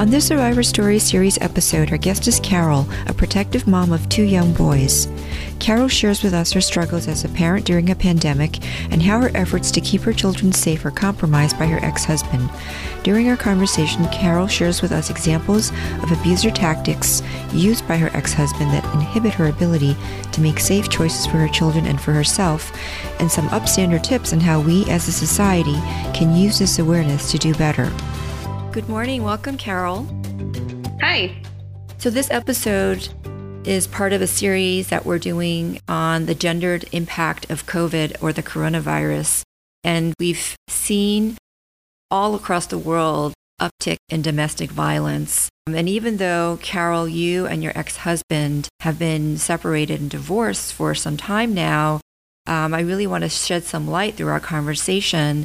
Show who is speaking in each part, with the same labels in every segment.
Speaker 1: On this Survivor Story series episode, our guest is Carol, a protective mom of two young boys. Carol shares with us her struggles as a parent during a pandemic and how her efforts to keep her children safe are compromised by her ex husband. During our conversation, Carol shares with us examples of abuser tactics used by her ex husband that inhibit her ability to make safe choices for her children and for herself, and some upstander tips on how we as a society can use this awareness to do better. Good morning. Welcome, Carol.
Speaker 2: Hi.
Speaker 1: So, this episode is part of a series that we're doing on the gendered impact of COVID or the coronavirus. And we've seen all across the world uptick in domestic violence. And even though, Carol, you and your ex husband have been separated and divorced for some time now, um, I really want to shed some light through our conversation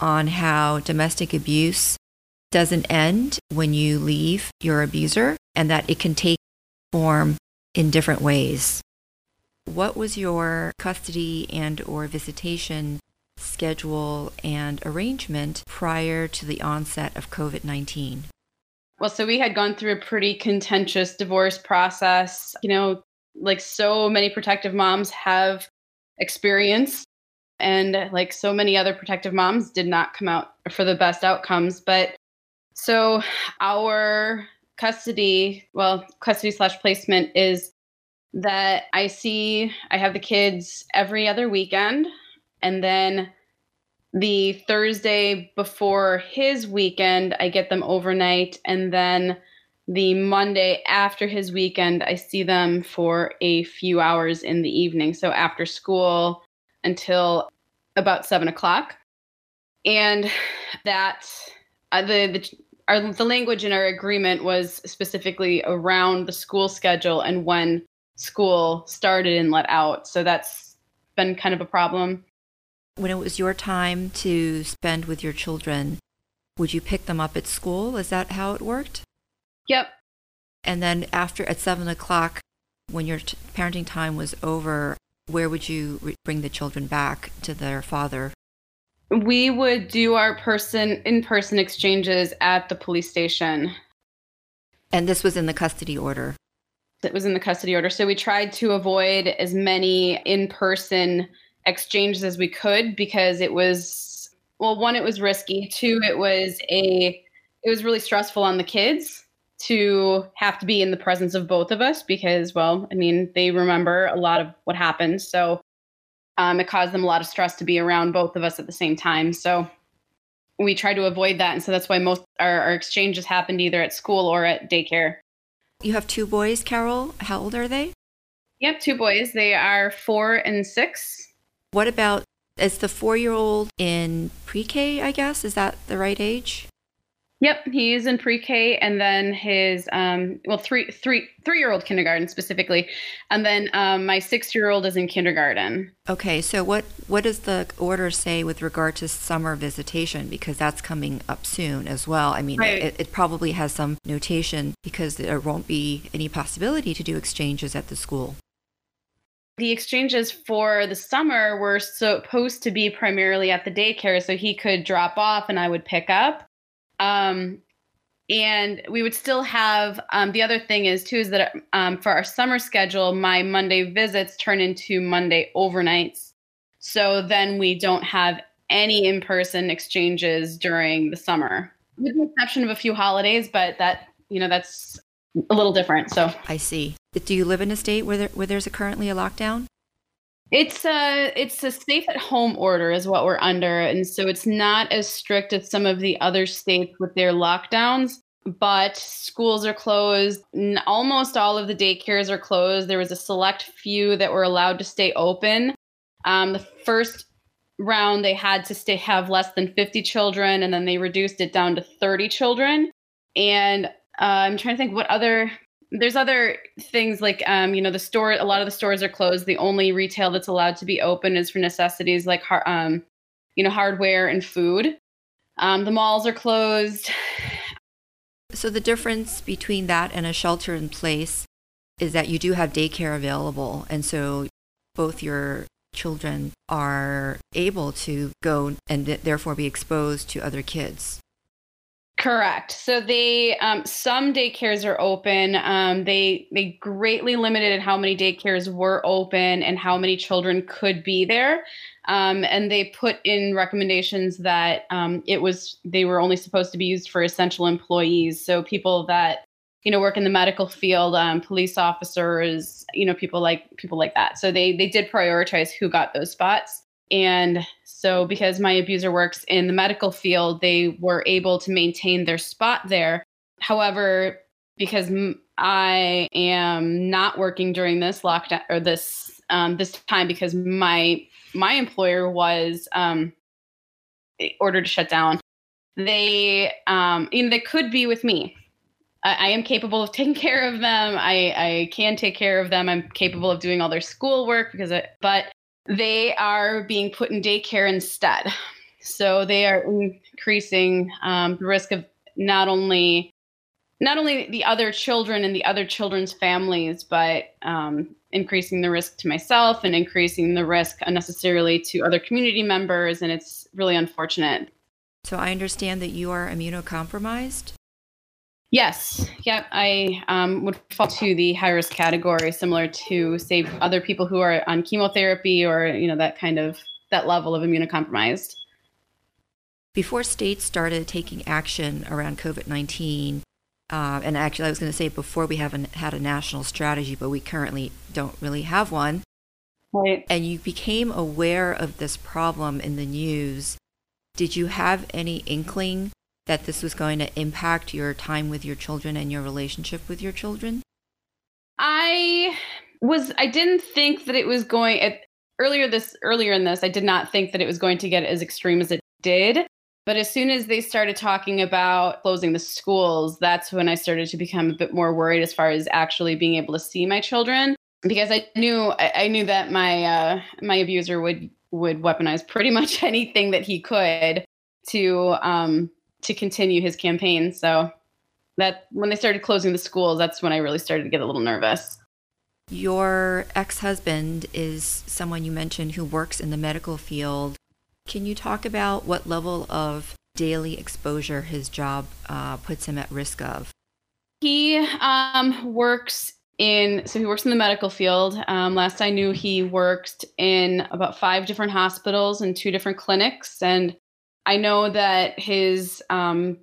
Speaker 1: on how domestic abuse doesn't end when you leave your abuser and that it can take form in different ways. What was your custody and or visitation schedule and arrangement prior to the onset of COVID-19?
Speaker 2: Well, so we had gone through a pretty contentious divorce process, you know, like so many protective moms have experienced and like so many other protective moms did not come out for the best outcomes, but so our custody, well, custody slash placement is that I see I have the kids every other weekend, and then the Thursday before his weekend, I get them overnight, and then the Monday after his weekend, I see them for a few hours in the evening. So after school until about seven o'clock. And that uh, the the our the language in our agreement was specifically around the school schedule and when school started and let out. So that's been kind of a problem.
Speaker 1: When it was your time to spend with your children, would you pick them up at school? Is that how it worked?
Speaker 2: Yep.
Speaker 1: And then after at seven o'clock, when your t- parenting time was over, where would you re- bring the children back to their father?
Speaker 2: We would do our person in person exchanges at the police station.
Speaker 1: And this was in the custody order.
Speaker 2: It was in the custody order. So we tried to avoid as many in person exchanges as we could because it was well, one, it was risky. Two, it was a it was really stressful on the kids to have to be in the presence of both of us because, well, I mean, they remember a lot of what happened. So um, it caused them a lot of stress to be around both of us at the same time. So we try to avoid that. And so that's why most our, our exchanges happened either at school or at daycare.
Speaker 1: You have two boys, Carol. How old are they?
Speaker 2: Yep, two boys. They are four and six.
Speaker 1: What about is the four year old in pre K, I guess? Is that the right age?
Speaker 2: Yep, he is in pre-K, and then his um, well, three, three, three-year-old kindergarten specifically, and then um, my six-year-old is in kindergarten.
Speaker 1: Okay, so what what does the order say with regard to summer visitation? Because that's coming up soon as well. I mean, right. it, it probably has some notation because there won't be any possibility to do exchanges at the school.
Speaker 2: The exchanges for the summer were supposed to be primarily at the daycare, so he could drop off and I would pick up. Um, and we would still have um, the other thing is too is that um, for our summer schedule, my Monday visits turn into Monday overnights. So then we don't have any in-person exchanges during the summer, with the exception of a few holidays. But that you know that's a little different. So
Speaker 1: I see. Do you live in a state where there, where there's a currently a lockdown?
Speaker 2: It's a it's a safe at home order is what we're under, and so it's not as strict as some of the other states with their lockdowns. But schools are closed. Almost all of the daycares are closed. There was a select few that were allowed to stay open. Um, the first round they had to stay have less than 50 children, and then they reduced it down to 30 children. And uh, I'm trying to think what other there's other things like um, you know the store a lot of the stores are closed. The only retail that's allowed to be open is for necessities like um, you know hardware and food. Um, the malls are closed.
Speaker 1: So the difference between that and a shelter in place is that you do have daycare available and so both your children are able to go and therefore be exposed to other kids
Speaker 2: Correct. So they um, some daycares are open. Um, they they greatly limited how many daycares were open and how many children could be there. Um, and they put in recommendations that um, it was they were only supposed to be used for essential employees. So people that you know work in the medical field, um, police officers, you know people like people like that. So they they did prioritize who got those spots. And so, because my abuser works in the medical field, they were able to maintain their spot there. However, because I am not working during this lockdown or this um, this time because my my employer was um, ordered to shut down. They um, you know they could be with me. I, I am capable of taking care of them. I, I can take care of them. I'm capable of doing all their schoolwork because, it, but they are being put in daycare instead. So they are increasing um, the risk of not only not only the other children and the other children's families, but um, increasing the risk to myself and increasing the risk unnecessarily to other community members. And it's really unfortunate.
Speaker 1: So I understand that you are immunocompromised.
Speaker 2: Yes. Yeah. I um, would fall to the high risk category, similar to say other people who are on chemotherapy or you know that kind of that level of immunocompromised.
Speaker 1: Before states started taking action around COVID nineteen, uh, and actually I was going to say before we haven't had a national strategy, but we currently don't really have one.
Speaker 2: Right.
Speaker 1: And you became aware of this problem in the news. Did you have any inkling that this was going to impact your time with your children and your relationship with your children?
Speaker 2: I was I didn't think that it was going at, earlier this earlier in this I did not think that it was going to get as extreme as it did. But as soon as they started talking about closing the schools, that's when I started to become a bit more worried as far as actually being able to see my children because I knew I knew that my uh, my abuser would would weaponize pretty much anything that he could to um, to continue his campaign. So that when they started closing the schools, that's when I really started to get a little nervous.
Speaker 1: Your ex husband is someone you mentioned who works in the medical field. Can you talk about what level of daily exposure his job uh, puts him at risk of?
Speaker 2: He um, works in, so he works in the medical field. Um, last I knew, he worked in about five different hospitals and two different clinics. And I know that his um,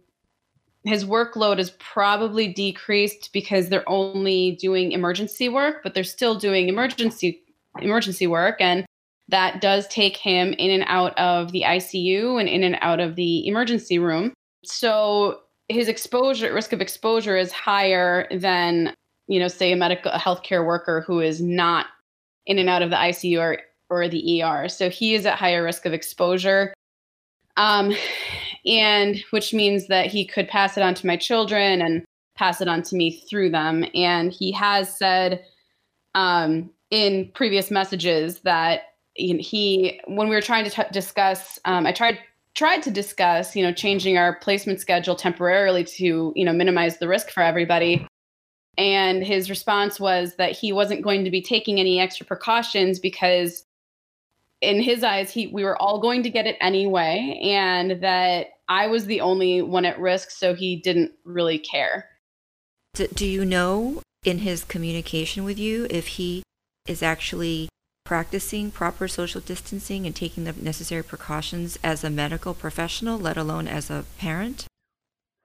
Speaker 2: his workload is probably decreased because they're only doing emergency work, but they're still doing emergency emergency work, and that does take him in and out of the ICU and in and out of the emergency room. So his exposure risk of exposure is higher than you know, say a medical a healthcare worker who is not in and out of the ICU or or the ER. So he is at higher risk of exposure um, and which means that he could pass it on to my children and pass it on to me through them. And he has said um, in previous messages that he, when we were trying to t- discuss, um, I tried tried to discuss, you know, changing our placement schedule temporarily to, you know, minimize the risk for everybody. And his response was that he wasn't going to be taking any extra precautions because in his eyes he we were all going to get it anyway and that i was the only one at risk so he didn't really care.
Speaker 1: Do, do you know in his communication with you if he is actually practicing proper social distancing and taking the necessary precautions as a medical professional let alone as a parent?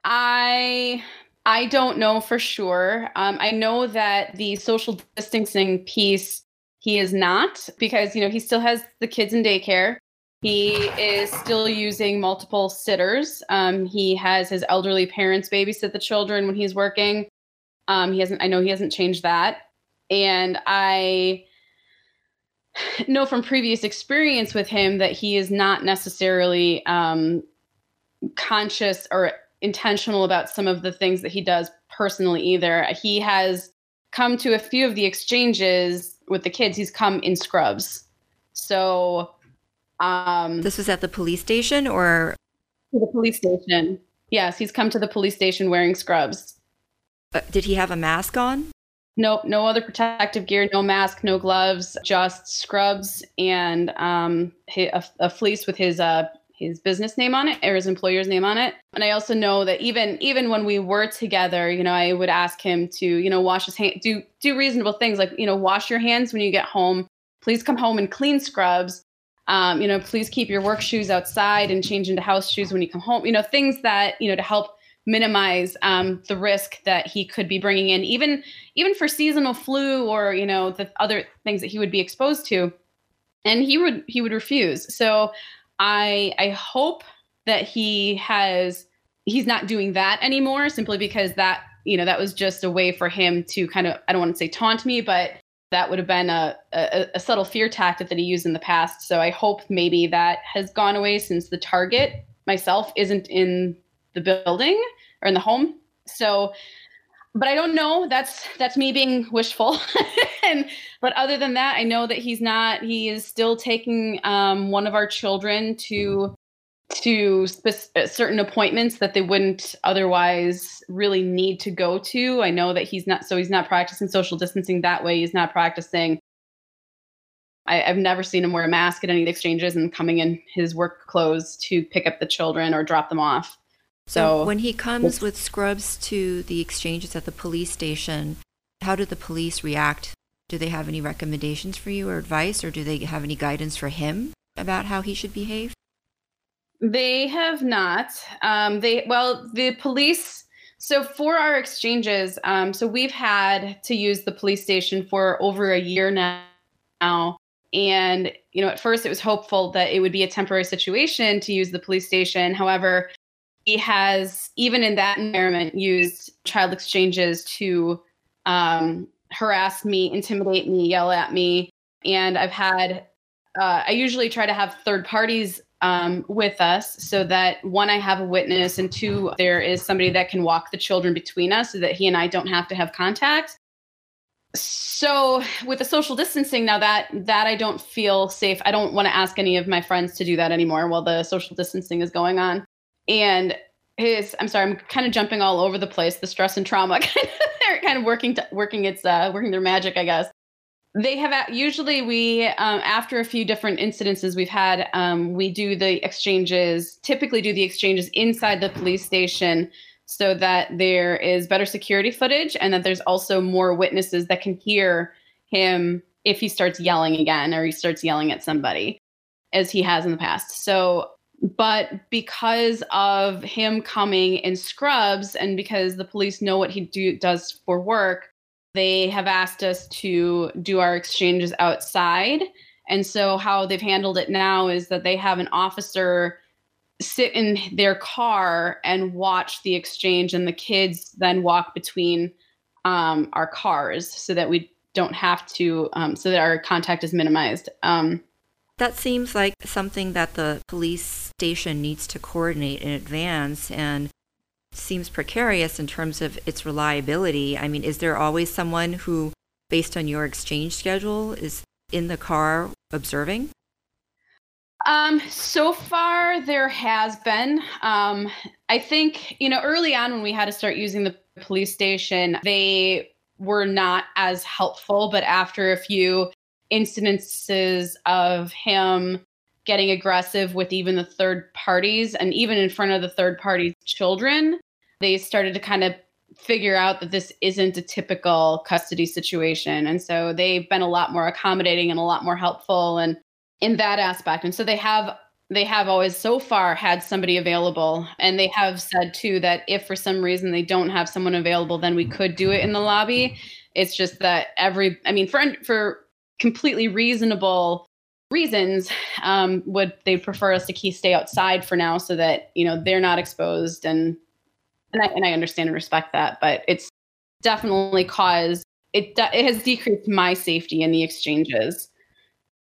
Speaker 2: I i don't know for sure. Um, i know that the social distancing piece he is not because, you know, he still has the kids in daycare. He is still using multiple sitters. Um, he has his elderly parents babysit the children when he's working. Um, he hasn't, I know he hasn't changed that. And I know from previous experience with him that he is not necessarily um, conscious or intentional about some of the things that he does personally either. He has come to a few of the exchanges with the kids. He's come in scrubs. So um
Speaker 1: This was at the police station or
Speaker 2: to the police station. Yes, he's come to the police station wearing scrubs.
Speaker 1: uh, did he have a mask on?
Speaker 2: No, no other protective gear, no mask, no gloves, just scrubs and um, a, a fleece with his uh, his business name on it or his employer's name on it. And I also know that even even when we were together, you know, I would ask him to, you know, wash his hand, do do reasonable things like, you know, wash your hands when you get home. Please come home and clean scrubs. Um, you know, please keep your work shoes outside and change into house shoes when you come home. You know, things that you know to help minimize um, the risk that he could be bringing in, even even for seasonal flu or you know the other things that he would be exposed to. And he would he would refuse. So I I hope that he has he's not doing that anymore simply because that you know that was just a way for him to kind of I don't want to say taunt me, but that would have been a, a, a subtle fear tactic that he used in the past. So I hope maybe that has gone away since the target myself isn't in the building or in the home. So, but I don't know. That's that's me being wishful. and but other than that, I know that he's not. He is still taking um, one of our children to to uh, certain appointments that they wouldn't otherwise really need to go to. I know that he's not. So he's not practicing social distancing that way. He's not practicing. I, I've never seen him wear a mask at any of the exchanges and coming in his work clothes to pick up the children or drop them off. So,
Speaker 1: when he comes with scrubs to the exchanges at the police station, how do the police react? Do they have any recommendations for you or advice, or do they have any guidance for him about how he should behave?
Speaker 2: They have not. Um, they well, the police. So for our exchanges, um, so we've had to use the police station for over a year now, and you know, at first it was hopeful that it would be a temporary situation to use the police station. However, he has even in that environment used child exchanges to um, harass me, intimidate me, yell at me, and I've had. Uh, I usually try to have third parties um, with us so that one, I have a witness, and two, there is somebody that can walk the children between us so that he and I don't have to have contact. So with the social distancing now that that I don't feel safe. I don't want to ask any of my friends to do that anymore while the social distancing is going on. And his I'm sorry, I'm kind of jumping all over the place. The stress and trauma kind of they're kind of working to, working its uh, working their magic, I guess they have usually we um, after a few different incidences we've had um, we do the exchanges typically do the exchanges inside the police station so that there is better security footage and that there's also more witnesses that can hear him if he starts yelling again or he starts yelling at somebody as he has in the past so but because of him coming in scrubs and because the police know what he do, does for work they have asked us to do our exchanges outside. And so, how they've handled it now is that they have an officer sit in their car and watch the exchange, and the kids then walk between um, our cars so that we don't have to, um, so that our contact is minimized. Um,
Speaker 1: that seems like something that the police station needs to coordinate in advance. And seems precarious in terms of its reliability. I mean, is there always someone who, based on your exchange schedule, is in the car observing?
Speaker 2: Um, so far there has been. Um, I think, you know, early on when we had to start using the police station, they were not as helpful, but after a few incidences of him getting aggressive with even the third parties and even in front of the third party's children, they started to kind of figure out that this isn't a typical custody situation. And so they've been a lot more accommodating and a lot more helpful and in that aspect. And so they have they have always so far had somebody available and they have said too that if for some reason they don't have someone available then we could do it in the lobby it's just that every i mean for for completely reasonable reasons um, would they prefer us to key stay outside for now so that you know they're not exposed and and I, and I understand and respect that but it's definitely caused it it has decreased my safety in the exchanges.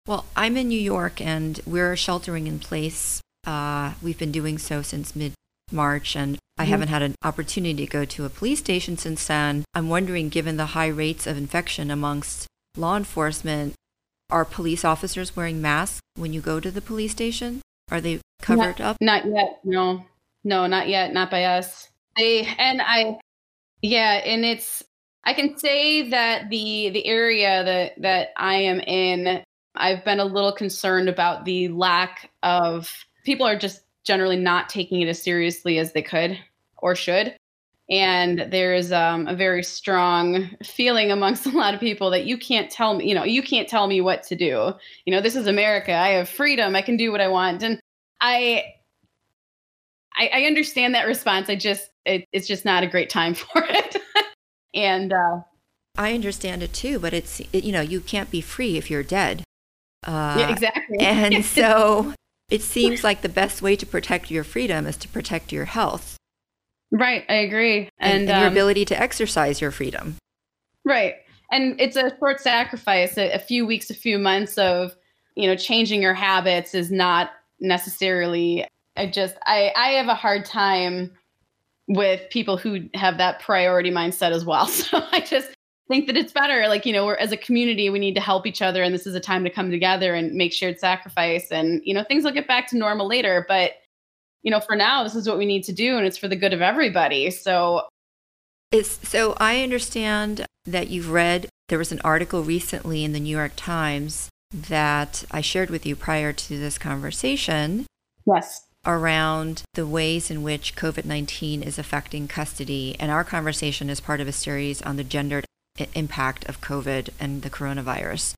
Speaker 1: Well i'm in new york and we're sheltering in place. Uh, we've been doing so since mid march and I haven't had an opportunity to go to a police station since then. I'm wondering, given the high rates of infection amongst law enforcement, are police officers wearing masks when you go to the police station? Are they covered
Speaker 2: not,
Speaker 1: up?
Speaker 2: Not yet. No, no, not yet. Not by us. They and I, yeah, and it's. I can say that the the area that that I am in, I've been a little concerned about the lack of people are just generally not taking it as seriously as they could or should. And there's um, a very strong feeling amongst a lot of people that you can't tell me, you know, you can't tell me what to do. You know, this is America. I have freedom. I can do what I want. And I, I, I understand that response. I just, it, it's just not a great time for it. and uh,
Speaker 1: I understand it too, but it's, it, you know, you can't be free if you're dead.
Speaker 2: Uh, yeah, exactly.
Speaker 1: and so it seems like the best way to protect your freedom is to protect your health.
Speaker 2: Right, I agree.
Speaker 1: And, and, and your um, ability to exercise your freedom.
Speaker 2: Right. And it's a short sacrifice. A, a few weeks, a few months of, you know, changing your habits is not necessarily I just I I have a hard time with people who have that priority mindset as well. So I just think that it's better like you know we're as a community we need to help each other and this is a time to come together and make shared sacrifice and you know things will get back to normal later but you know for now this is what we need to do and it's for the good of everybody so
Speaker 1: it's so i understand that you've read there was an article recently in the new york times that i shared with you prior to this conversation
Speaker 2: yes
Speaker 1: around the ways in which COVID 19 is affecting custody. And our conversation is part of a series on the gendered impact of COVID and the coronavirus.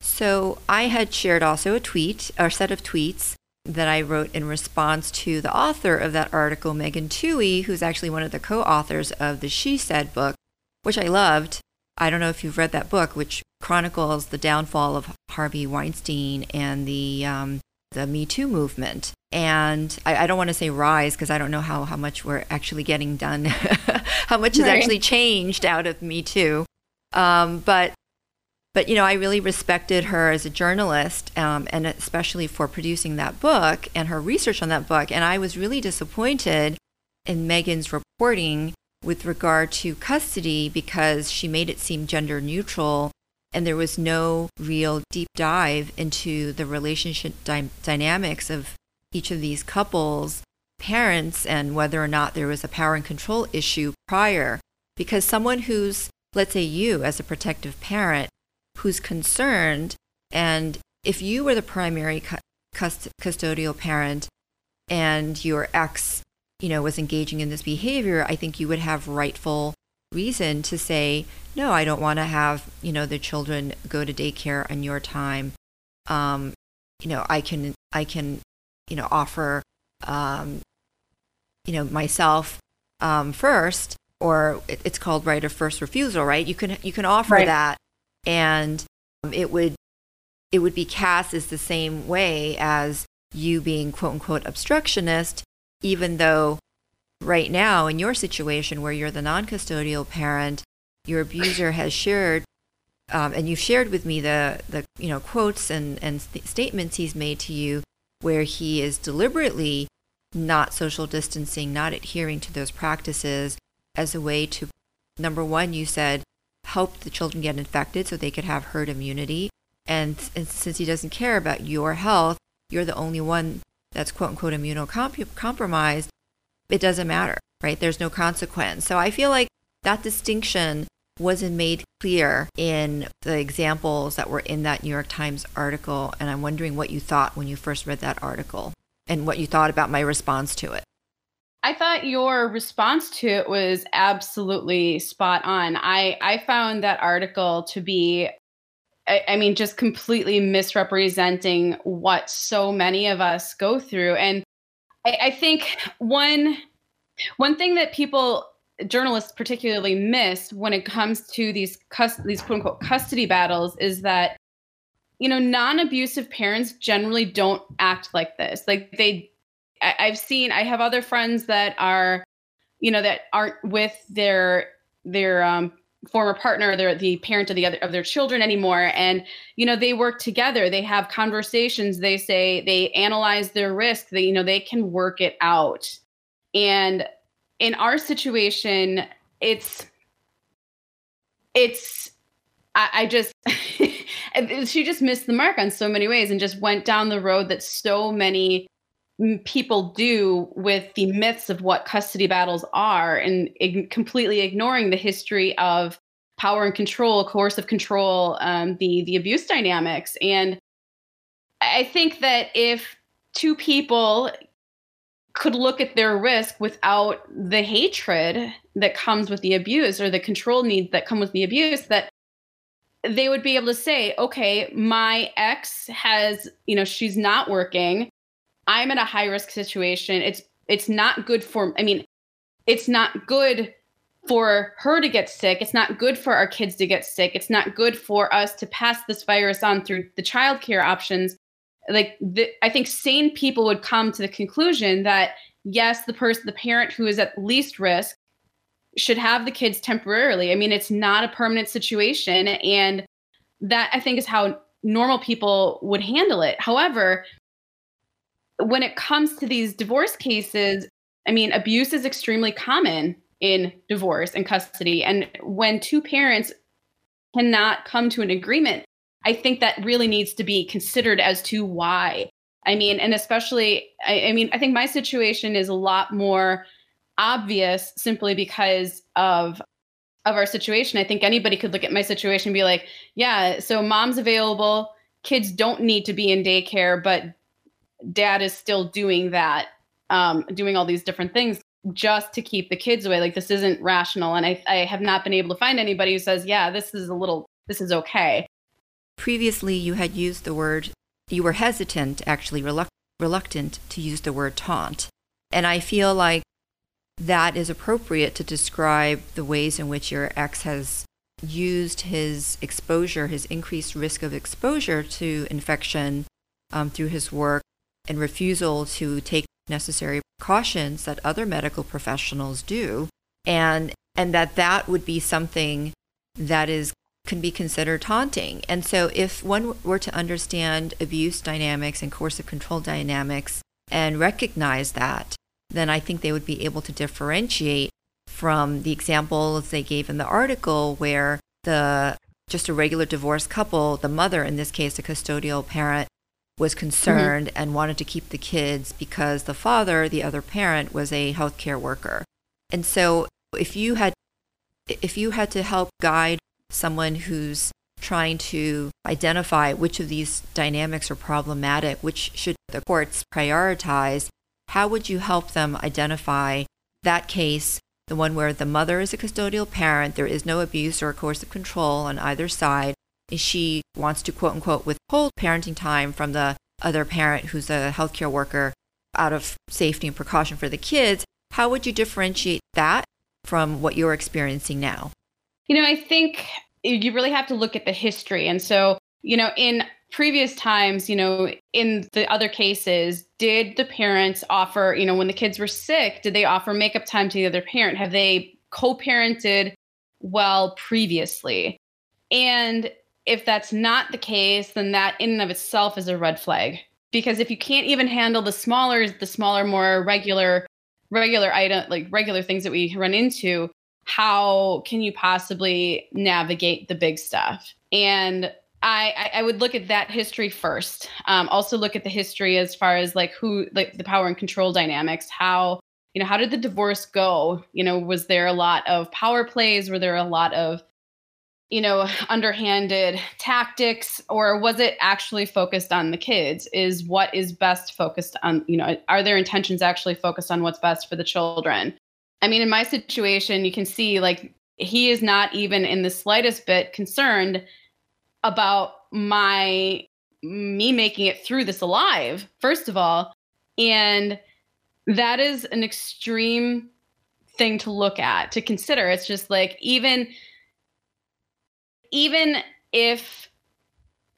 Speaker 1: So I had shared also a tweet, or set of tweets that I wrote in response to the author of that article, Megan Twohey, who's actually one of the co-authors of the She Said book, which I loved. I don't know if you've read that book, which chronicles the downfall of Harvey Weinstein and the um, the Me Too movement. And I, I don't want to say rise because I don't know how, how much we're actually getting done, how much has right. actually changed out of Me Too. Um, but but you know, I really respected her as a journalist, um, and especially for producing that book and her research on that book. And I was really disappointed in Megan's reporting with regard to custody because she made it seem gender neutral, and there was no real deep dive into the relationship dy- dynamics of each of these couples, parents, and whether or not there was a power and control issue prior. Because someone who's let's say you as a protective parent who's concerned and if you were the primary cu- cust- custodial parent and your ex you know was engaging in this behavior i think you would have rightful reason to say no i don't want to have you know the children go to daycare on your time um you know i can i can you know offer um you know myself um first or it's called right of first refusal, right? You can you can offer right. that, and it would it would be cast as the same way as you being quote unquote obstructionist, even though right now in your situation where you're the non-custodial parent, your abuser has shared. Um, and you've shared with me the, the you know quotes and, and st- statements he's made to you where he is deliberately not social distancing, not adhering to those practices, as a way to, number one, you said, help the children get infected so they could have herd immunity. And, and since he doesn't care about your health, you're the only one that's quote unquote immunocompromised, it doesn't matter, right? There's no consequence. So I feel like that distinction wasn't made clear in the examples that were in that New York Times article. And I'm wondering what you thought when you first read that article and what you thought about my response to it.
Speaker 2: I thought your response to it was absolutely spot on. I, I found that article to be, I, I, mean, just completely misrepresenting what so many of us go through. And I, I think one one thing that people, journalists particularly, miss when it comes to these cus- these quote unquote custody battles is that you know non-abusive parents generally don't act like this. Like they I, I've seen I have other friends that are, you know, that aren't with their their um, former partner they're the parent of the other of their children anymore. And you know they work together. They have conversations. They say they analyze their risk. They you know they can work it out. And in our situation, it's it's I, I just she just missed the mark on so many ways and just went down the road that so many people do with the myths of what custody battles are and ig- completely ignoring the history of power and control coercive control um, the the abuse dynamics. And i think that if two people could look at their risk without the hatred that comes with the abuse or the control needs that come with the abuse that they would be able to say okay my ex has you know she's not working I'm in a high risk situation. It's it's not good for I mean, it's not good for her to get sick. It's not good for our kids to get sick. It's not good for us to pass this virus on through the childcare options. Like the, I think sane people would come to the conclusion that yes, the person, the parent who is at least risk should have the kids temporarily. I mean, it's not a permanent situation. And that I think is how normal people would handle it. However, when it comes to these divorce cases, I mean, abuse is extremely common in divorce and custody. And when two parents cannot come to an agreement, I think that really needs to be considered as to why. I mean, and especially, I, I mean, I think my situation is a lot more obvious simply because of of our situation. I think anybody could look at my situation and be like, yeah, so mom's available, kids don't need to be in daycare, but dad is still doing that, um, doing all these different things just to keep the kids away. Like this isn't rational. And I, I have not been able to find anybody who says, yeah, this is a little, this is okay.
Speaker 1: Previously, you had used the word, you were hesitant, actually reluct- reluctant to use the word taunt. And I feel like that is appropriate to describe the ways in which your ex has used his exposure, his increased risk of exposure to infection um, through his work and refusal to take necessary precautions that other medical professionals do and and that that would be something that is can be considered taunting. And so if one were to understand abuse dynamics and coercive control dynamics and recognize that, then I think they would be able to differentiate from the examples they gave in the article where the just a regular divorced couple, the mother in this case, a custodial parent, was concerned mm-hmm. and wanted to keep the kids because the father, the other parent, was a healthcare worker. And so if you had if you had to help guide someone who's trying to identify which of these dynamics are problematic, which should the courts prioritize, how would you help them identify that case, the one where the mother is a custodial parent, there is no abuse or coercive control on either side, she wants to quote unquote withhold parenting time from the other parent who's a healthcare worker out of safety and precaution for the kids, how would you differentiate that from what you're experiencing now?
Speaker 2: You know, I think you really have to look at the history. And so, you know, in previous times, you know, in the other cases, did the parents offer, you know, when the kids were sick, did they offer makeup time to the other parent? Have they co parented well previously? And if that's not the case, then that in and of itself is a red flag. Because if you can't even handle the smaller, the smaller, more regular, regular item, like regular things that we run into, how can you possibly navigate the big stuff? And I, I would look at that history first. Um, also look at the history as far as like who, like the power and control dynamics. How you know how did the divorce go? You know, was there a lot of power plays? Were there a lot of you know, underhanded tactics, or was it actually focused on the kids? Is what is best focused on, you know, are their intentions actually focused on what's best for the children? I mean, in my situation, you can see like he is not even in the slightest bit concerned about my me making it through this alive, first of all. And that is an extreme thing to look at, to consider. It's just like, even even if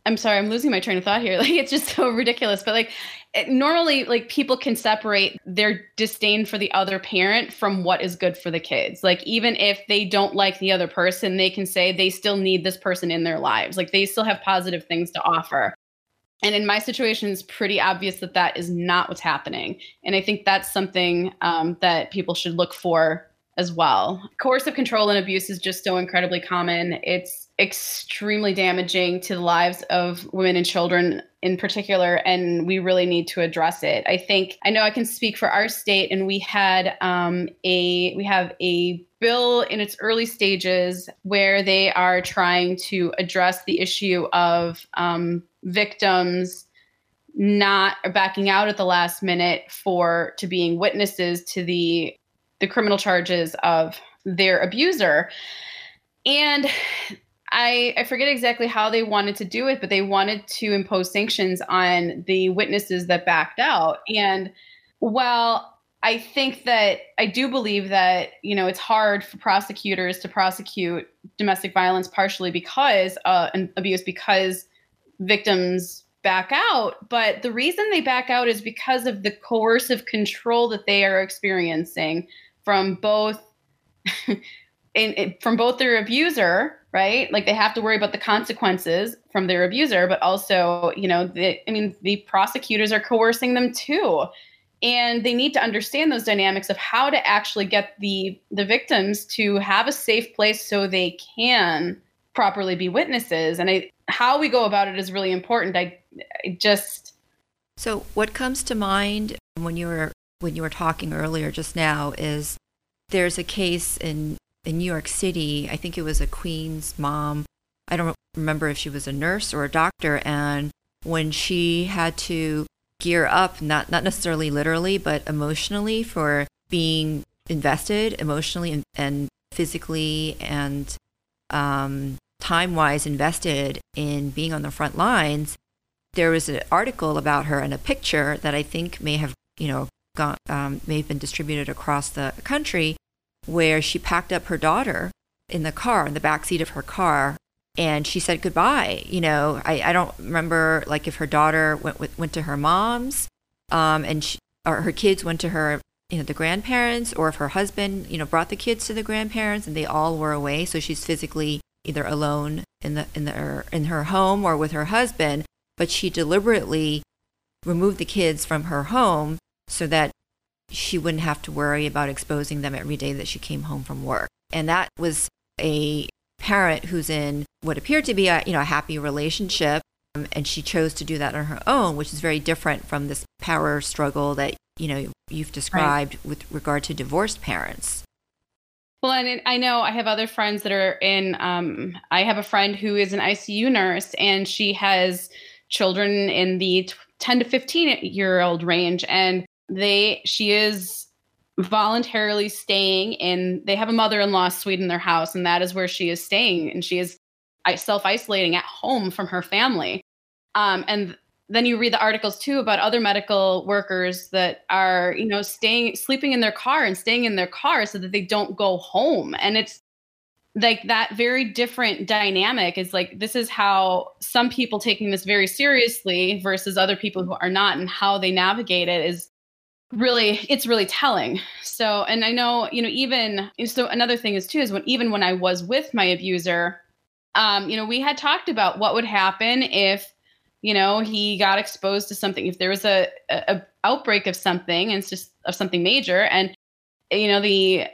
Speaker 2: I'm sorry, I'm losing my train of thought here. Like it's just so ridiculous. But like it, normally, like people can separate their disdain for the other parent from what is good for the kids. Like even if they don't like the other person, they can say they still need this person in their lives. Like they still have positive things to offer. And in my situation, it's pretty obvious that that is not what's happening. And I think that's something um, that people should look for as well. Coercive control and abuse is just so incredibly common. It's extremely damaging to the lives of women and children in particular, and we really need to address it. I think I know I can speak for our state, and we had um, a we have a bill in its early stages where they are trying to address the issue of um, victims not backing out at the last minute for to being witnesses to the the criminal charges of their abuser and I, I forget exactly how they wanted to do it, but they wanted to impose sanctions on the witnesses that backed out. And while I think that I do believe that, you know, it's hard for prosecutors to prosecute domestic violence partially because uh, and abuse because victims back out. But the reason they back out is because of the coercive control that they are experiencing from both in, in, from both their abuser, right? Like they have to worry about the consequences from their abuser, but also, you know, the, I mean, the prosecutors are coercing them too. And they need to understand those dynamics of how to actually get the the victims to have a safe place so they can properly be witnesses. And I, how we go about it is really important. I, I just
Speaker 1: so what comes to mind when you were when you were talking earlier just now is there's a case in in New York City. I think it was a Queens mom. I don't remember if she was a nurse or a doctor. And when she had to gear up, not, not necessarily literally, but emotionally for being invested emotionally and, and physically and um, time wise invested in being on the front lines, there was an article about her and a picture that I think may have, you know, gone, um, may have been distributed across the country where she packed up her daughter in the car, in the back seat of her car, and she said goodbye. You know, I, I don't remember like if her daughter went with, went to her mom's, um, and she, or her kids went to her, you know, the grandparents, or if her husband, you know, brought the kids to the grandparents, and they all were away, so she's physically either alone in the in the in her home or with her husband, but she deliberately removed the kids from her home so that she wouldn't have to worry about exposing them every day that she came home from work. And that was a parent who's in what appeared to be a you know a happy relationship um, and she chose to do that on her own which is very different from this power struggle that you know you've described right. with regard to divorced parents
Speaker 2: well and i know i have other friends that are in um, i have a friend who is an icu nurse and she has children in the 10 to 15 year old range and they she is voluntarily staying in they have a mother-in-law suite in their house and that is where she is staying and she is self-isolating at home from her family. Um, and then you read the articles too about other medical workers that are you know staying sleeping in their car and staying in their car so that they don't go home. And it's like that very different dynamic is like this is how some people taking this very seriously versus other people who are not and how they navigate it is really it's really telling. So and i know you know even so another thing is too is when even when i was with my abuser um you know we had talked about what would happen if you know he got exposed to something if there was a, a, a outbreak of something and it's just of something major and you know the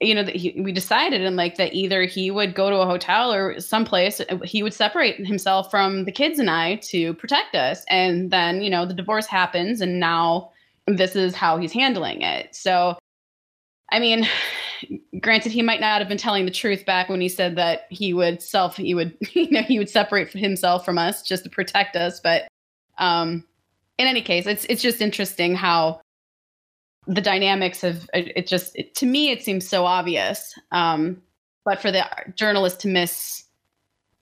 Speaker 2: you know we decided and like that either he would go to a hotel or someplace he would separate himself from the kids and i to protect us and then you know the divorce happens and now this is how he's handling it. So, I mean, granted, he might not have been telling the truth back when he said that he would self, he would, you know, he would separate himself from us just to protect us. But um, in any case, it's it's just interesting how the dynamics of it, just it, to me it seems so obvious. Um, but for the journalist to miss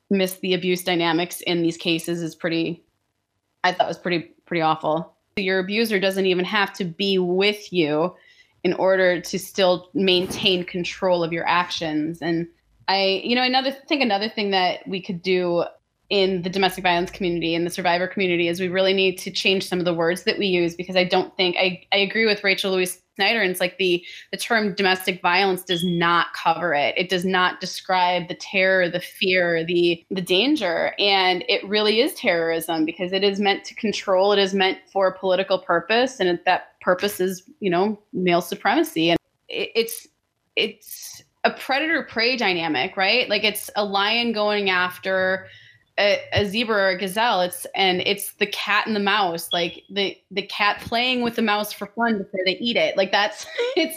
Speaker 2: miss the abuse dynamics in these cases is pretty, I thought was pretty pretty awful your abuser doesn't even have to be with you in order to still maintain control of your actions. And i you know another think another thing that we could do in the domestic violence community and the survivor community is we really need to change some of the words that we use because I don't think I, I agree with Rachel Louise Snyder and it's like the the term domestic violence does not cover it. It does not describe the terror, the fear, the the danger and it really is terrorism because it is meant to control, it is meant for a political purpose and that purpose is, you know, male supremacy and it, it's it's a predator prey dynamic, right? Like it's a lion going after a, a, zebra or a gazelle it's and it's the cat and the mouse like the the cat playing with the mouse for fun before they eat it. Like that's it's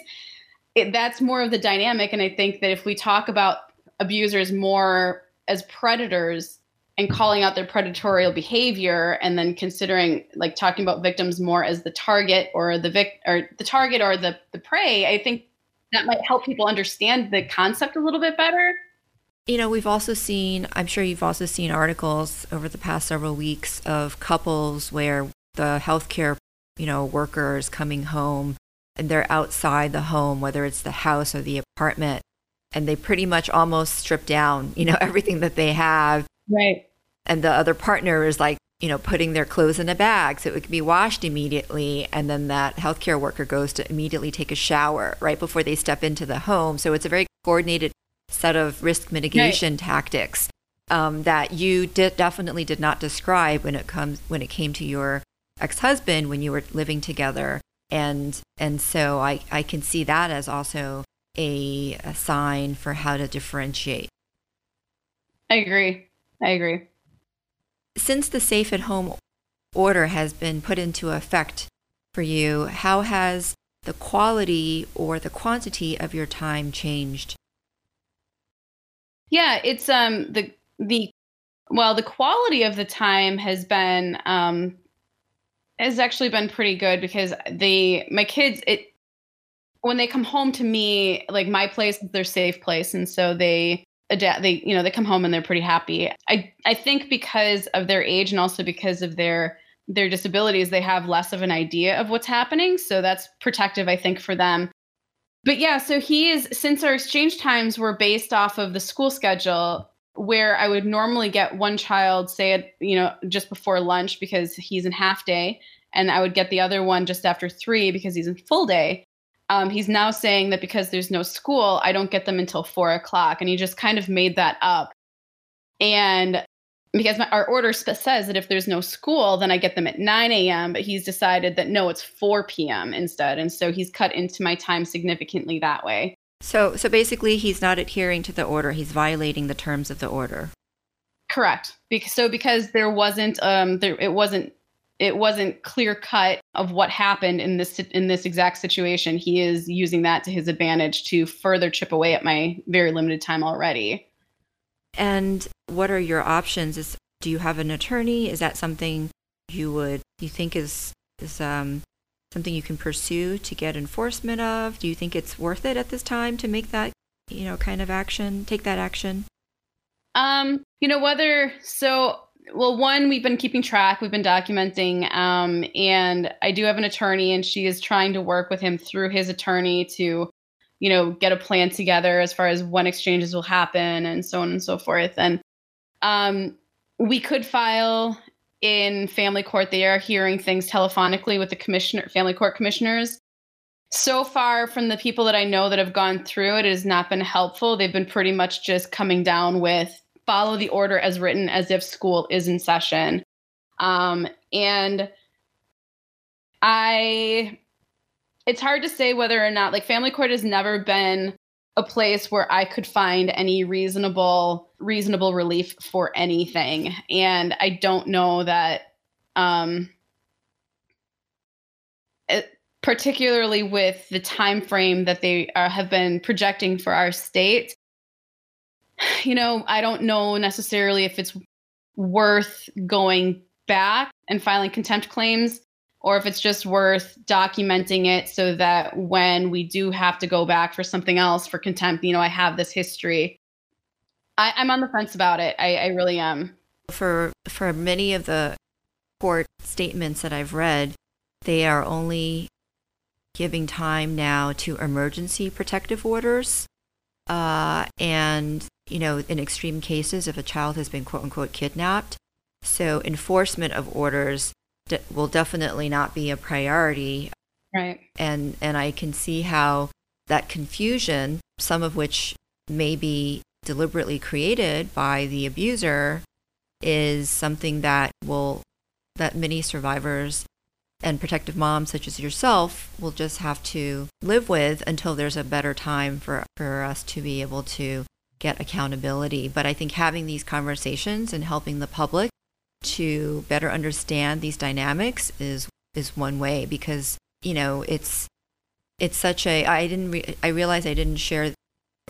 Speaker 2: it, that's more of the dynamic and i think that if we talk about abusers more as predators and calling out their predatorial behavior and then considering like talking about victims more as the target or the vic or the target or the the prey i think that might help people understand the concept a little bit better
Speaker 1: you know, we've also seen, I'm sure you've also seen articles over the past several weeks of couples where the healthcare, you know, workers coming home and they're outside the home, whether it's the house or the apartment, and they pretty much almost strip down, you know, everything that they have.
Speaker 2: Right.
Speaker 1: And the other partner is like, you know, putting their clothes in a bag so it can be washed immediately. And then that healthcare worker goes to immediately take a shower right before they step into the home. So it's a very coordinated set of risk mitigation right. tactics um, that you did, definitely did not describe when it comes when it came to your ex-husband when you were living together and and so I, I can see that as also a, a sign for how to differentiate.
Speaker 2: I agree. I agree.
Speaker 1: Since the safe at home order has been put into effect for you, how has the quality or the quantity of your time changed?
Speaker 2: Yeah, it's um the the well the quality of the time has been um has actually been pretty good because the my kids it when they come home to me like my place is their safe place and so they adapt they you know they come home and they're pretty happy. I i think because of their age and also because of their their disabilities they have less of an idea of what's happening so that's protective i think for them but yeah, so he is since our exchange times were based off of the school schedule where I would normally get one child say it, you know, just before lunch because he's in half day, and I would get the other one just after three because he's in full day. Um, he's now saying that because there's no school, I don't get them until four o'clock, and he just kind of made that up. And because my, our order says that if there's no school, then I get them at 9 a.m. But he's decided that no, it's 4 p.m. instead, and so he's cut into my time significantly that way.
Speaker 1: So, so basically, he's not adhering to the order. He's violating the terms of the order.
Speaker 2: Correct. Because, so because there wasn't, um, there it wasn't, it wasn't clear cut of what happened in this in this exact situation. He is using that to his advantage to further chip away at my very limited time already.
Speaker 1: And what are your options? Is do you have an attorney? Is that something you would you think is is um, something you can pursue to get enforcement of? Do you think it's worth it at this time to make that you know kind of action, take that action?
Speaker 2: Um, you know whether so well one we've been keeping track we've been documenting um, and i do have an attorney and she is trying to work with him through his attorney to you know, get a plan together as far as when exchanges will happen and so on and so forth. And um, we could file in family court. They are hearing things telephonically with the commissioner, family court commissioners. So far, from the people that I know that have gone through it, it has not been helpful. They've been pretty much just coming down with follow the order as written as if school is in session. Um, and I it's hard to say whether or not like family court has never been a place where I could find any reasonable reasonable relief for anything. And I don't know that um it, particularly with the time frame that they are, have been projecting for our state you know I don't know necessarily if it's worth going back and filing contempt claims or if it's just worth documenting it so that when we do have to go back for something else for contempt, you know, I have this history. I, am on the fence about it. I, I really am.
Speaker 1: For for many of the court statements that I've read, they are only giving time now to emergency protective orders. Uh, and you know, in extreme cases, if a child has been quote unquote kidnapped. So enforcement of orders de- will definitely not be a priority.
Speaker 2: Right.
Speaker 1: And and I can see how that confusion, some of which may be deliberately created by the abuser, is something that will that many survivors and protective moms such as yourself will just have to live with until there's a better time for, for us to be able to get accountability. But I think having these conversations and helping the public to better understand these dynamics is is one way because you know it's it's such a I didn't re- I realized I didn't share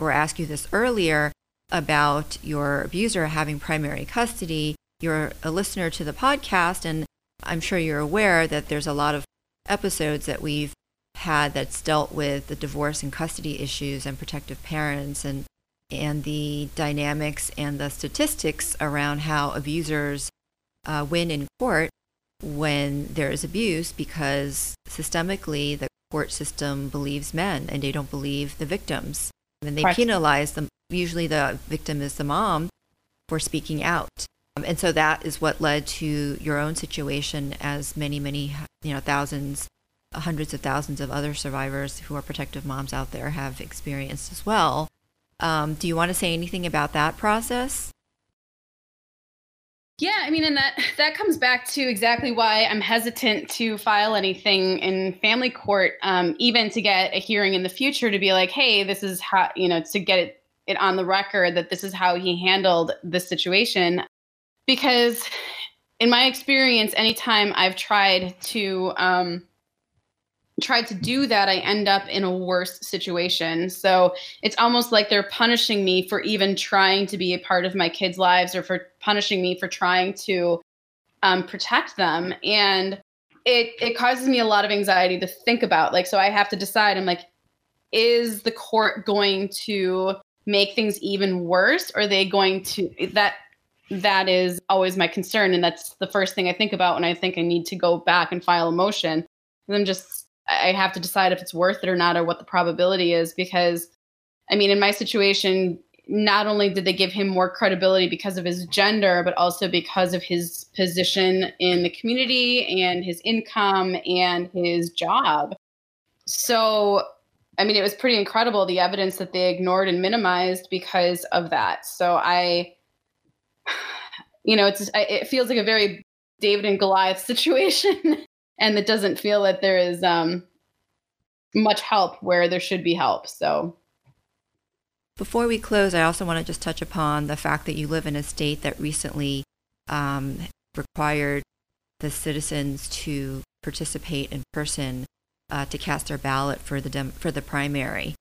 Speaker 1: or ask you this earlier about your abuser having primary custody. You're a listener to the podcast and I'm sure you're aware that there's a lot of episodes that we've had that's dealt with the divorce and custody issues and protective parents and and the dynamics and the statistics around how abusers uh, win in court when there is abuse because systemically the court system believes men and they don't believe the victims and they penalize them usually the victim is the mom for speaking out um, and so that is what led to your own situation, as many, many, you know, thousands, hundreds of thousands of other survivors who are protective moms out there have experienced as well. Um, do you want to say anything about that process?
Speaker 2: Yeah, I mean, and that that comes back to exactly why I'm hesitant to file anything in family court, um, even to get a hearing in the future to be like, hey, this is how you know to get it, it on the record that this is how he handled this situation. Because in my experience anytime i've tried to um, tried to do that i end up in a worse situation. So it's almost like they're punishing me for even trying to be a part of my kids lives or for punishing me for trying to um, protect them. And it it causes me a lot of anxiety to think about like so i have to decide i'm like is the court going to make things even worse? Or are they going to that that is always my concern and that's the first thing i think about when i think i need to go back and file a motion. And i'm just i have to decide if it's worth it or not or what the probability is because i mean in my situation not only did they give him more credibility because of his gender but also because of his position in the community and his income and his job. So i mean it was pretty incredible the evidence that they ignored and minimized because of that. So i you know, it's it feels like a very David and Goliath situation, and it doesn't feel that there is um, much help where there should be help. So.
Speaker 1: Before we close, I also want to just touch upon the fact that you live in a state that recently um, required the citizens to participate in person uh, to cast their ballot for the dem- for the primary,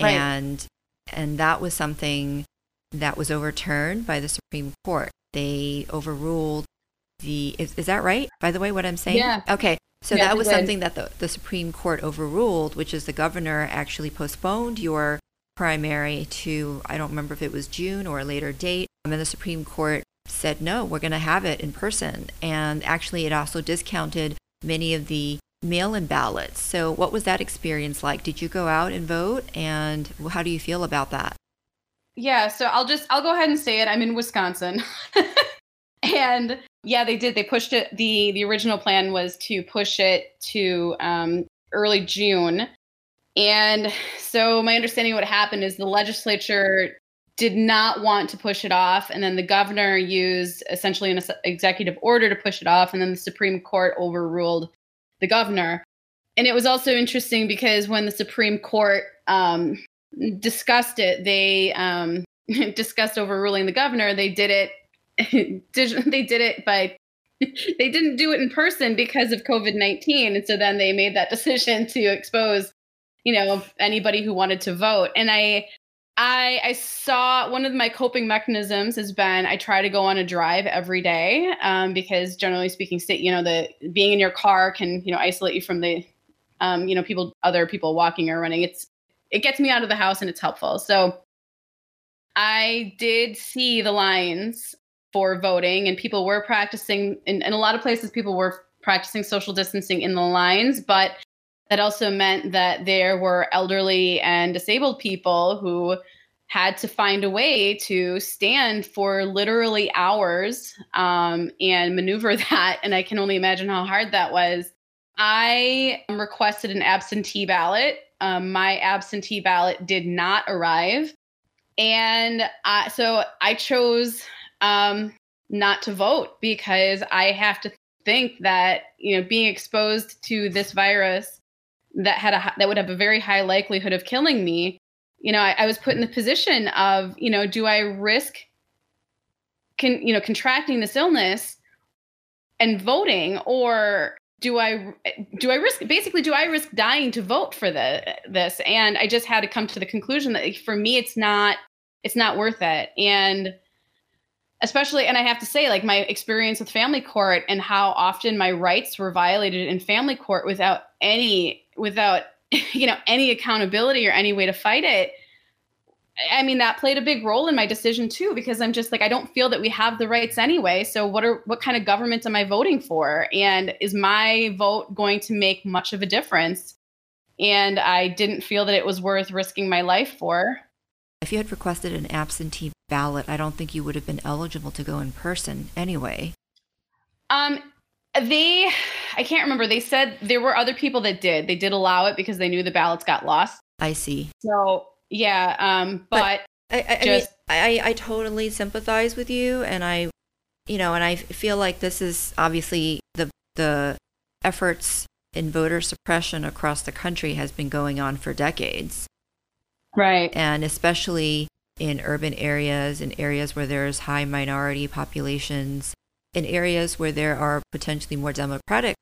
Speaker 1: right. and and that was something that was overturned by the Supreme Court. They overruled the. Is, is that right? By the way, what I'm saying?
Speaker 2: Yeah.
Speaker 1: Okay. So yeah, that was something that the, the Supreme Court overruled, which is the governor actually postponed your primary to, I don't remember if it was June or a later date. And the Supreme Court said, no, we're going to have it in person. And actually, it also discounted many of the mail in ballots. So, what was that experience like? Did you go out and vote? And how do you feel about that?
Speaker 2: Yeah, so I'll just I'll go ahead and say it. I'm in Wisconsin. and yeah, they did. They pushed it. the The original plan was to push it to um, early June, and so my understanding what happened is the legislature did not want to push it off, and then the governor used essentially an executive order to push it off, and then the Supreme Court overruled the governor. And it was also interesting because when the Supreme Court um, discussed it, they um, discussed overruling the governor. They did it. they did it by. they didn't do it in person because of COVID nineteen, and so then they made that decision to expose, you know, anybody who wanted to vote. And I, I, I saw one of my coping mechanisms has been I try to go on a drive every day um, because generally speaking, state you know the being in your car can you know isolate you from the um, you know people other people walking or running. It's it gets me out of the house and it's helpful. So I did see the lines for voting, and people were practicing, in, in a lot of places, people were practicing social distancing in the lines, but that also meant that there were elderly and disabled people who had to find a way to stand for literally hours um, and maneuver that. And I can only imagine how hard that was. I requested an absentee ballot. Um, my absentee ballot did not arrive. And uh, so I chose um, not to vote because I have to think that, you know, being exposed to this virus that had a that would have a very high likelihood of killing me you know I, I was put in the position of you know do i risk can you know contracting this illness and voting or do i do i risk basically do i risk dying to vote for the this? And i just had to come to the conclusion that for me it's not it's not worth it. And especially and i have to say like my experience with family court and how often my rights were violated in family court without any without you know any accountability or any way to fight it i mean that played a big role in my decision too because i'm just like i don't feel that we have the rights anyway. So what are what kind of government am i voting for? And is my vote going to make much of a difference? And i didn't feel that it was worth risking my life for.
Speaker 1: If you had requested an absentee ballot i don't think you would have been eligible to go in person anyway
Speaker 2: um they, I can't remember. They said there were other people that did. They did allow it because they knew the ballots got lost.
Speaker 1: I see.
Speaker 2: So yeah, um, but,
Speaker 1: but I, I, just, I, mean, I, I totally sympathize with you, and I, you know, and I feel like this is obviously the the efforts in voter suppression across the country has been going on for decades.
Speaker 2: Right.
Speaker 1: And especially in urban areas, in areas where there's high minority populations, in areas where there are potentially more democratic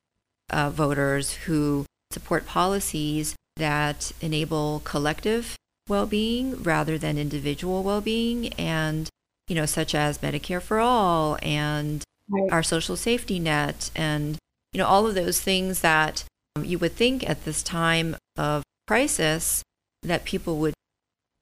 Speaker 1: uh, voters who support policies that enable collective well-being rather than individual well-being and you know such as medicare for all and right. our social safety net and you know all of those things that um, you would think at this time of crisis that people would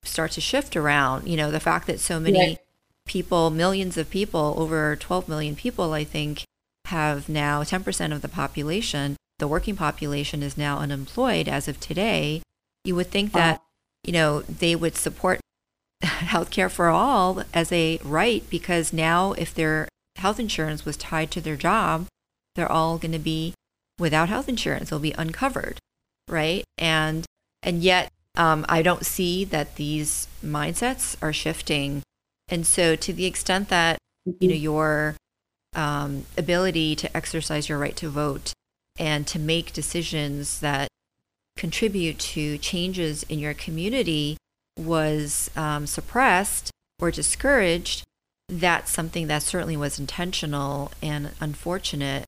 Speaker 1: start to shift around you know the fact that so many right people, millions of people, over 12 million people, I think, have now 10% of the population, the working population is now unemployed as of today. You would think that, you know, they would support healthcare for all as a right because now if their health insurance was tied to their job, they're all going to be without health insurance. They'll be uncovered, right? And and yet um, I don't see that these mindsets are shifting and so, to the extent that you know mm-hmm. your um, ability to exercise your right to vote and to make decisions that contribute to changes in your community was um, suppressed or discouraged, that's something that certainly was intentional and unfortunate.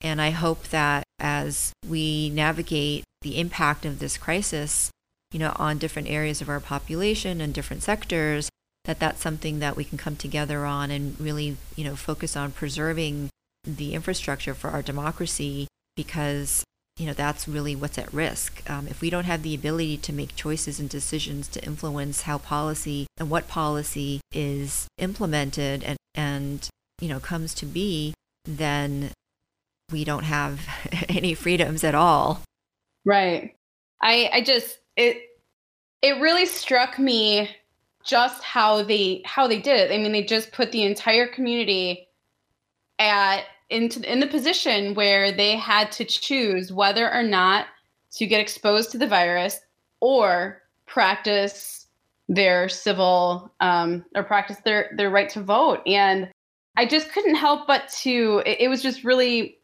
Speaker 1: And I hope that as we navigate the impact of this crisis, you know, on different areas of our population and different sectors, that that's something that we can come together on and really, you know, focus on preserving the infrastructure for our democracy because you know that's really what's at risk. Um, if we don't have the ability to make choices and decisions to influence how policy and what policy is implemented and and you know comes to be then we don't have any freedoms at all.
Speaker 2: Right. I i just it it really struck me just how they how they did it. I mean, they just put the entire community at into in the position where they had to choose whether or not to get exposed to the virus or practice their civil um, or practice their their right to vote. And I just couldn't help but to. It, it was just really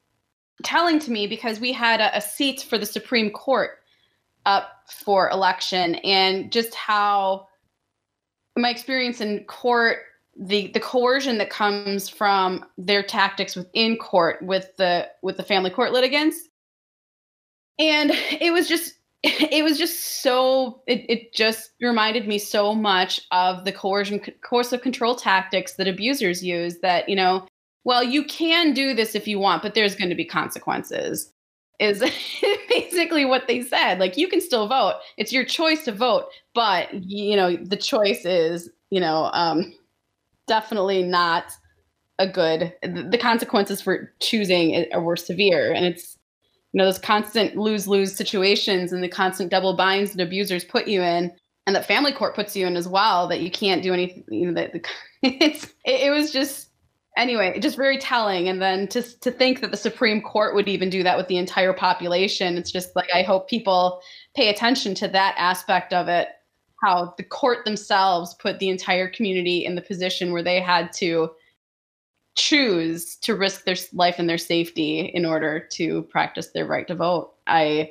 Speaker 2: telling to me because we had a, a seat for the Supreme Court up for election, and just how my experience in court the the coercion that comes from their tactics within court with the with the family court litigants. And it was just it was just so it, it just reminded me so much of the coercion coercive control tactics that abusers use that you know well you can do this if you want but there's going to be consequences is basically what they said. Like you can still vote. It's your choice to vote, but you know, the choice is, you know, um, definitely not a good the consequences for choosing are were severe and it's you know those constant lose-lose situations and the constant double binds that abusers put you in and that family court puts you in as well that you can't do anything you know that it's it, it was just anyway just very telling and then to to think that the supreme court would even do that with the entire population it's just like i hope people pay attention to that aspect of it how the court themselves put the entire community in the position where they had to choose to risk their life and their safety in order to practice their right to vote i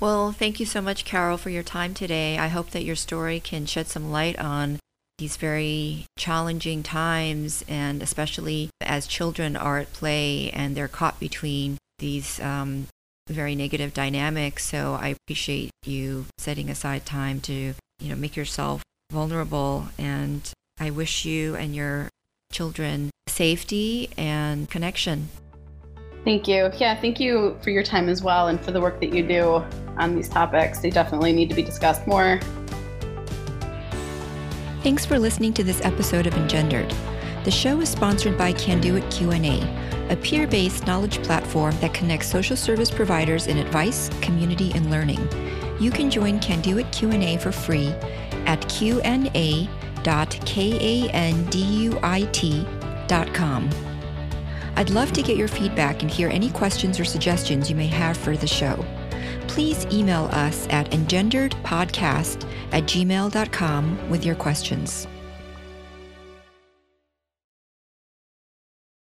Speaker 1: well, thank you so much, Carol, for your time today. I hope that your story can shed some light on these very challenging times, and especially as children are at play and they're caught between these um, very negative dynamics. So I appreciate you setting aside time to, you know, make yourself vulnerable. And I wish you and your children safety and connection.
Speaker 2: Thank you. Yeah, thank you for your time as well and for the work that you do on these topics. They definitely need to be discussed more.
Speaker 1: Thanks for listening to this episode of Engendered. The show is sponsored by Kanduit Q&A, a peer-based knowledge platform that connects social service providers in advice, community, and learning. You can join Kanduit Q&A for free at qna.kanduit.com. I'd love to get your feedback and hear any questions or suggestions you may have for the show. Please email us at engenderedpodcast at gmail.com with your questions.